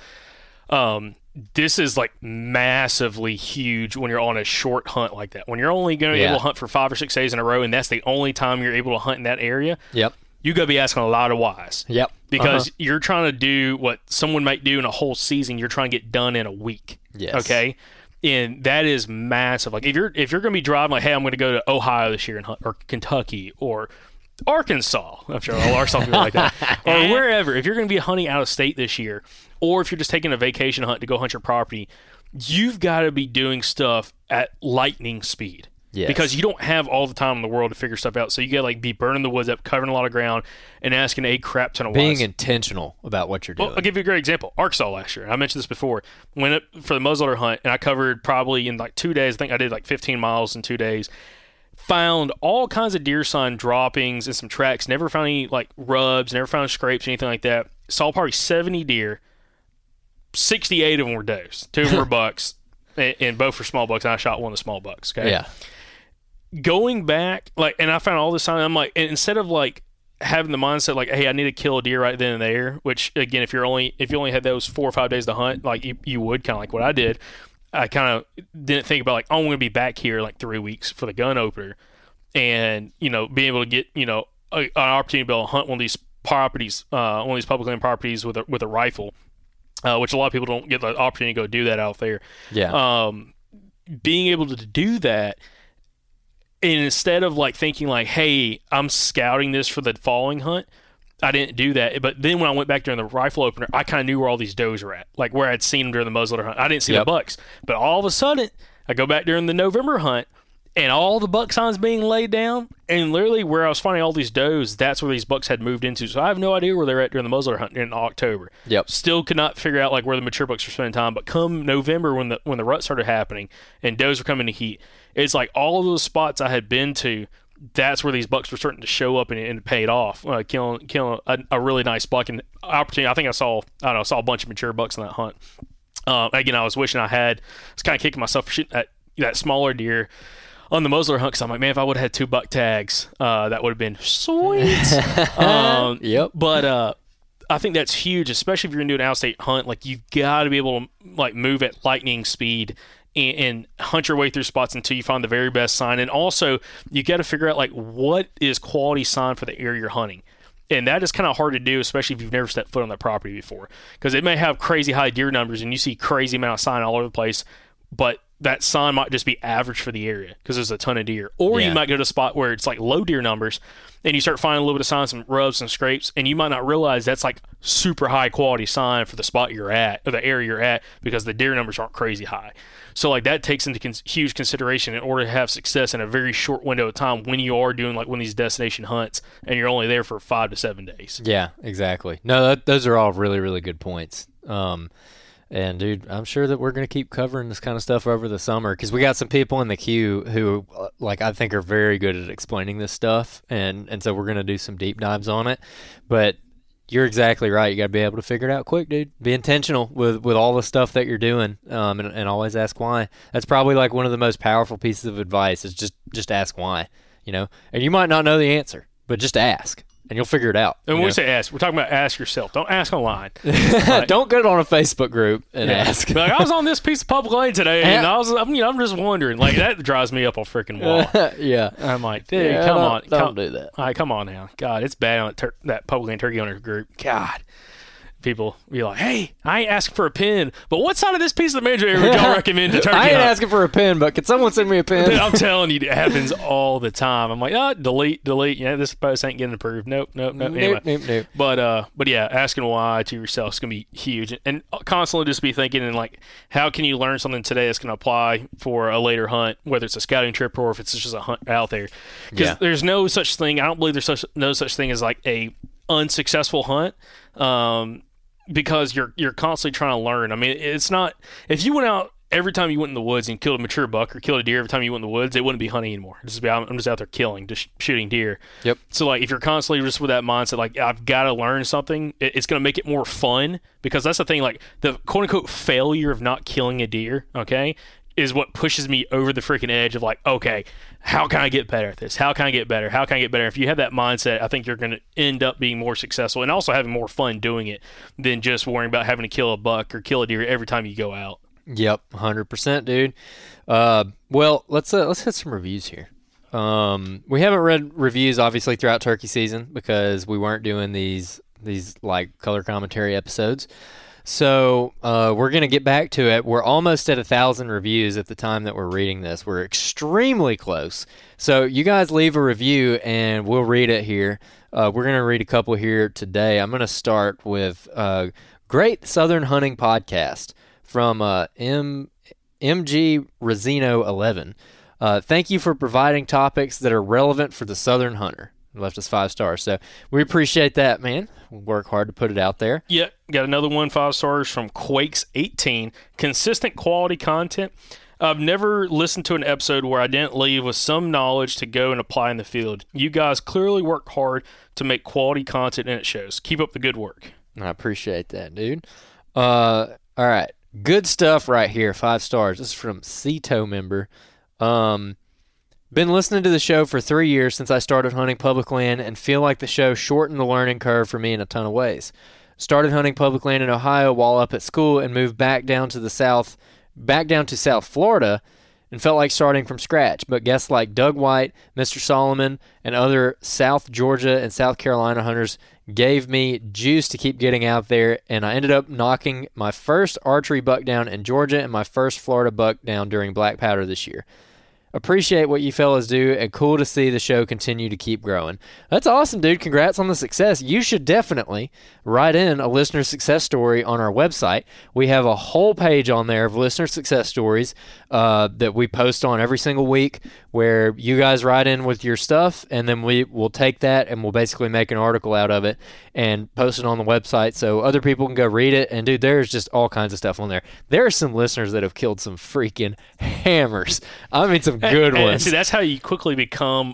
Um, this is like massively huge when you're on a short hunt like that. When you're only going to be able to hunt for five or six days in a row, and that's the only time you're able to hunt in that area, yep you got to be asking a lot of whys yep because Uh-huh. you're trying to do what someone might do in a whole season. You're trying to get done in a week. Yes. Okay. And that is massive. Like if you're if you're going to be driving, like, hey, I'm going to go to Ohio this year and hunt, or Kentucky, or Arkansas. I'm sure all Arkansas people like that, or wherever. If you're going to be hunting out of state this year, or if you're just taking a vacation hunt to go hunt your property, you've got to be doing stuff at lightning speed. Yes. Because you don't have all the time in the world to figure stuff out. So you got to like be burning the woods up, covering a lot of ground, and asking a crap ton of questions. being intentional about what you're doing Well, I'll give you a great example. Arkansas last year. I mentioned this before. Went up for the muzzleloader hunt, and I covered probably in like two days. I think I did like 15 miles in two days. Found all kinds of deer sign droppings and some tracks. Never found any like rubs. Never found scrapes, anything like that. Saw probably 70 deer. 68 of them were does. Two of them were bucks, and, and both were small bucks. And I shot one of the small bucks. Okay yeah going back, like, and I found all this time. I'm like, instead of like having the mindset like, hey, I need to kill a deer right then and there, which again, if you're only if you only had those four or five days to hunt, like you, you would kind of like what I did. I kind of didn't think about like, oh, I'm going to be back here like three weeks for the gun opener, and you know, being able to get you know a, an opportunity to be able to hunt one of these properties, uh, one of these public land properties with a with a rifle, uh, which a lot of people don't get the opportunity to go do that out there. Yeah. Um, being able to do that and instead of like thinking like hey i'm scouting this for the following hunt i didn't do that but then when i went back during the rifle opener i kind of knew where all these does were at like where i'd seen them during the muzzleloader hunt i didn't see Yep. the bucks but all of a sudden i go back during the november hunt and all the buck signs being laid down and literally where i was finding all these does that's where these bucks had moved into so i have no idea where they're at during the muzzleloader hunt in october Yep. still could not figure out like where the mature bucks were spending time. But come November, when the when the rut started happening and does were coming to heat, it's like all of those spots I had been to. That's where these bucks were starting to show up and, and it paid off, uh, killing killing a, a really nice buck and opportunity. I think I saw I don't know saw a bunch of mature bucks in that hunt. Uh, again, I was wishing I had. I was kind of kicking myself for shooting that that smaller deer on the Mosler hunt because I'm like, man, if I would have had two buck tags, uh, that would have been sweet. um, Yep. But uh, I think that's huge, especially if you're do an outstate hunt. Like you've got to be able to like move at lightning speed and, and hunt your way through spots until you find the very best sign. And also, you got to figure out like what is quality sign for the area you're hunting. And that is kind of hard to do, especially if you've never stepped foot on that property before, because it may have crazy high deer numbers and you see crazy amount of sign all over the place, but that sign might just be average for the area because there's a ton of deer. Or Yeah. you might go to a spot where it's like low deer numbers and you start finding a little bit of sign, some rubs, some scrapes, and you might not realize that's like super high quality sign for the spot you're at or the area you're at because the deer numbers aren't crazy high. So like that takes into cons- huge consideration in order to have success in a very short window of time when you are doing like one of these destination hunts and you're only there for five to seven days. Yeah, exactly. No, that, those are all really, really good points. Um, and dude, I'm sure that we're gonna keep covering this kind of stuff over the summer because we got some people in the queue who, uh, like, I think are very good at explaining this stuff, and and so we're gonna do some deep dives on it. But you're exactly right. You got to be able to figure it out quick, dude. Be intentional with with all the stuff that you're doing, um, and, and always ask why. That's probably like one of the most powerful pieces of advice is just just ask why. You know, and you might not know the answer, but just ask, and you'll figure it out. And when we say ask, we're talking about ask yourself. Don't ask online. Don't get on a Facebook group and ask. Like, I was on this piece of public land today, and Yeah. I was, I'm, you know, I'm just wondering. Like that drives me up a freaking wall. yeah. I'm like, dude, Yeah, come don't- on, don't come, do that. All right, come on now. God, it's bad on that, tur- that public land turkey owner group. God, people be like, hey, I ain't asking for a pin, but what side of this piece of the manager would y'all recommend to turkey I ain't hunt? asking for a pin, but could someone send me a pin? I'm telling you, it happens all the time. I'm like, oh, delete, delete. Yeah, this post ain't getting approved. Nope, nope, nope. Anyway, Nope, nope, nope. but uh, but yeah, asking why to yourself is gonna be huge, and constantly just be thinking and like, how can you learn something today that's gonna apply for a later hunt, whether it's a scouting trip or if it's just a hunt out there. Because Yeah. there's no such thing. I don't believe there's such no such thing as like a unsuccessful hunt. Um, because you're you're constantly trying to learn. I mean, it's not if you went out every time you went in the woods and killed a mature buck or killed a deer every time you went in the woods, it wouldn't be hunting anymore. Just be I'm just out there killing, just shooting deer. Yep. So like if you're constantly just with that mindset, like I've got to learn something, it, it's going to make it more fun because that's the thing. Like the quote unquote failure of not killing a deer, okay, is what pushes me over the freaking edge of like, okay, how can I get better at this? How can I get better? How can I get better? If you have that mindset, I think you're going to end up being more successful and also having more fun doing it than just worrying about having to kill a buck or kill a deer every time you go out. Yep, hundred percent, dude. Uh, well, let's uh, let's hit some reviews here. Um, we haven't read reviews obviously throughout turkey season because we weren't doing these these like color commentary episodes. So uh, we're gonna get back to it. We're almost at a thousand reviews at the time that we're reading this. We're extremely close. So you guys leave a review and we'll read it here. Uh, we're gonna read a couple here today. I'm gonna start with uh, Great Southern Hunting Podcast from uh, M MG Rosino 11. Uh, thank you for providing topics that are relevant for the Southern hunter. Left us five stars, so we appreciate that, man. We work hard to put it out there. Yep. got another one five stars from Quakes18. Consistent quality content. I've never listened to an episode where I didn't leave with some knowledge to go and apply in the field. You guys clearly work hard to make quality content and it shows. Keep up the good work. I appreciate that, dude. Uh, all right, good stuff right here. Five stars. This is from Cito member. Um, been listening to the show for three years since I started hunting public land and feel like the show shortened the learning curve for me in a ton of ways. Started hunting public land in Ohio while up at school and moved back down to the south, back down to South Florida and felt like starting from scratch. But guests like Doug White, Mr. Solomon, and other South Georgia and South Carolina hunters gave me juice to keep getting out there, and I ended up knocking my first archery buck down in Georgia and my first Florida buck down during Black Powder this year. Appreciate what you fellas do, and cool to see the show continue to keep growing. That's awesome, dude. Congrats on the success. You should definitely write in a listener success story on our website. We have a whole page on there of listener success stories uh, that we post on every single week where you guys write in with your stuff, and then we will take that and we'll basically make an article out of it and post it on the website so other people can go read it. And, dude, there's just all kinds of stuff on there. There are some listeners that have killed some freaking hammers. I mean, some good And ones. see, that's how you quickly become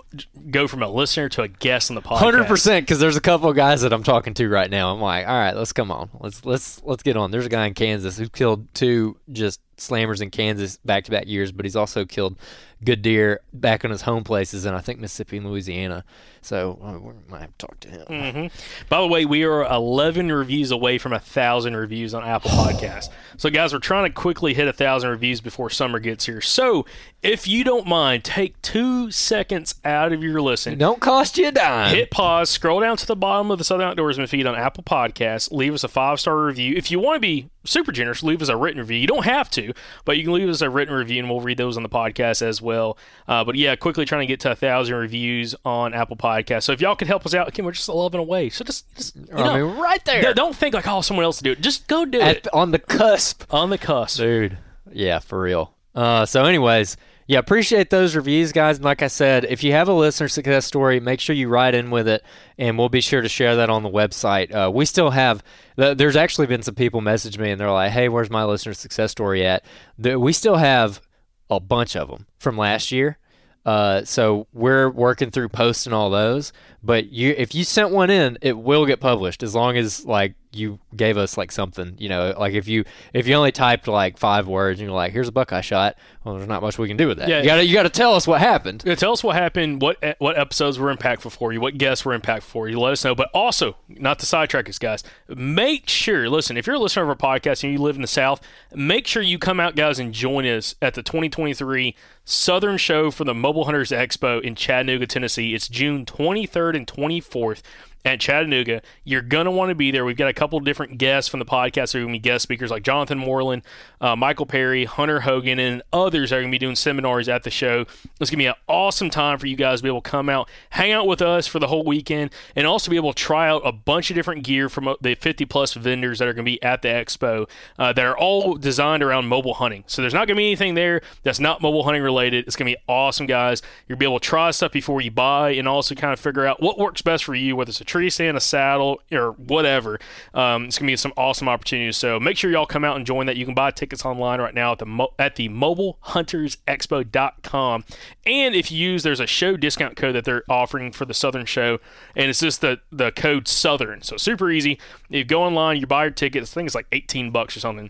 go from a listener to a guest on the podcast. Hundred percent, because there's a couple of guys that I'm talking to right now. I'm like, all right, let's come on, let's let's let's get on. There's a guy in Kansas who killed two just slammers in Kansas back to back years, but he's also killed good deer back on his home places in I think Mississippi and Louisiana. So uh, we might have to talk to him. Mm. By the way, we are 11 reviews away from a thousand reviews on Apple Podcasts. So, guys, we're trying to quickly hit a thousand reviews before summer gets here. So, if you don't mind, take two seconds out of your listen. Don't cost you a dime. Hit pause, scroll down to the bottom of the Southern Outdoorsman feed on Apple Podcasts, leave us a five star review. If you want to be super generous, leave us a written review. You don't have to, but you can leave us a written review and we'll read those on the podcast as well. Uh, but yeah, quickly trying to get to a thousand reviews on Apple Podcasts. So if y'all could help us out, again, we're just 11 away. So just, just you know, I mean, right there don't- don't think like, oh, someone else to do it. Just go do At, it on the cusp. on the cusp. dude. Yeah, for real. Uh, so, anyways, yeah, appreciate those reviews, guys. And like I said, if you have a listener success story, make sure you write in with it, and we'll be sure to share that on the website. Uh, we still have. There's actually been some people message me, and they're like, "Hey, where's my listener success story at?" We still have a bunch of them from last year. Uh, so we're working through posting all those. But you, if you sent one in, it will get published as long as like you gave us like something. You know, like if you if you only typed like five words and you're like, "Here's a buck I shot," well, there's not much we can do with that. Yeah. You gotta you gotta tell us what happened. Yeah, tell us what happened, what eh, what episodes were impactful for you, what guests were impactful for you. Let us know. But also, not to sidetrack us, guys, make sure, listen, if you're a listener of our podcast and you live in the South, make sure you come out, guys, and join us at the 2023 Southern Show for the Mobile Hunters Expo in Chattanooga, Tennessee. It's June 23rd and 24th at Chattanooga. You're going to want to be there. We've got a couple different guests from the podcast. There are going to be guest speakers like Jonathan Moreland, uh, Michael Perry, Hunter Hogan, and others are going to be doing seminars at the show. It's going to be an awesome time for you guys to be able to come out, hang out with us for the whole weekend, and also be able to try out a bunch of different gear from uh, the 50 plus vendors that are going to be at the expo uh, that are all designed around mobile hunting. So there's not going to be anything there that's not mobile hunting related. It's going to be awesome, guys. You'll be able to try stuff before you buy and also kind of figure out what works best for you, whether it's a tree stand, a saddle, or whatever. Um, it's going to be some awesome opportunities. So make sure y'all come out and join that. You can buy tickets online right now at the mo- at the mobilehuntersexpo.com. And if you use, there's a show discount code that they're offering for the Southern show, and it's just the the code Southern. So super easy. You go online, you buy your tickets. I think it's like 18 bucks or something.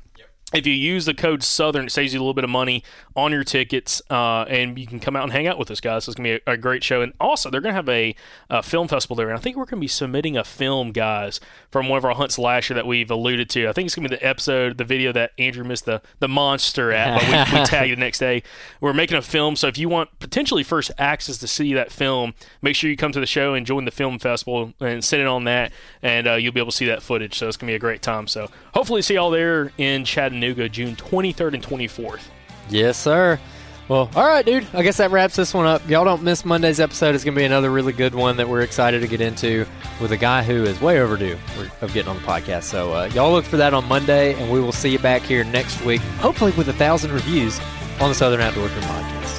If you use the code Southern, it saves you a little bit of money on your tickets, uh, and you can come out and hang out with us, guys. So it's gonna be a, a great show, and also they're gonna have a, a film festival there, and I think we're gonna be submitting a film, guys, from one of our hunts last year that we've alluded to. I think it's gonna be the episode, the video that Andrew missed the the monster at, but we, we tagged the next day. We're making a film, so if you want potentially first access to see that film, make sure you come to the show and join the film festival and sit in on that, and uh, you'll be able to see that footage. So it's gonna be a great time. So hopefully see y'all there in Chattanooga, June 23rd and 24th. Yes, sir. Well, all right, dude. I guess that wraps this one up. Y'all don't miss Monday's episode. It's going to be another really good one that we're excited to get into with a guy who is way overdue of getting on the podcast. So, uh, y'all look for that on Monday, and we will see you back here next week, hopefully with a thousand reviews on the Southern Outdoorsman podcast.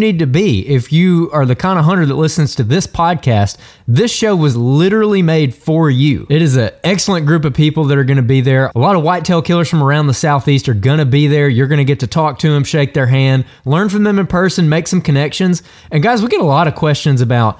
need to be if you are the kind of hunter that listens to this podcast. This show was literally made for you. It is an excellent group of people that are going to be there. A lot of whitetail killers from around the southeast are going to be there. You're going to get to talk to them, shake their hand, learn from them in person, make some connections. And guys, we get a lot of questions about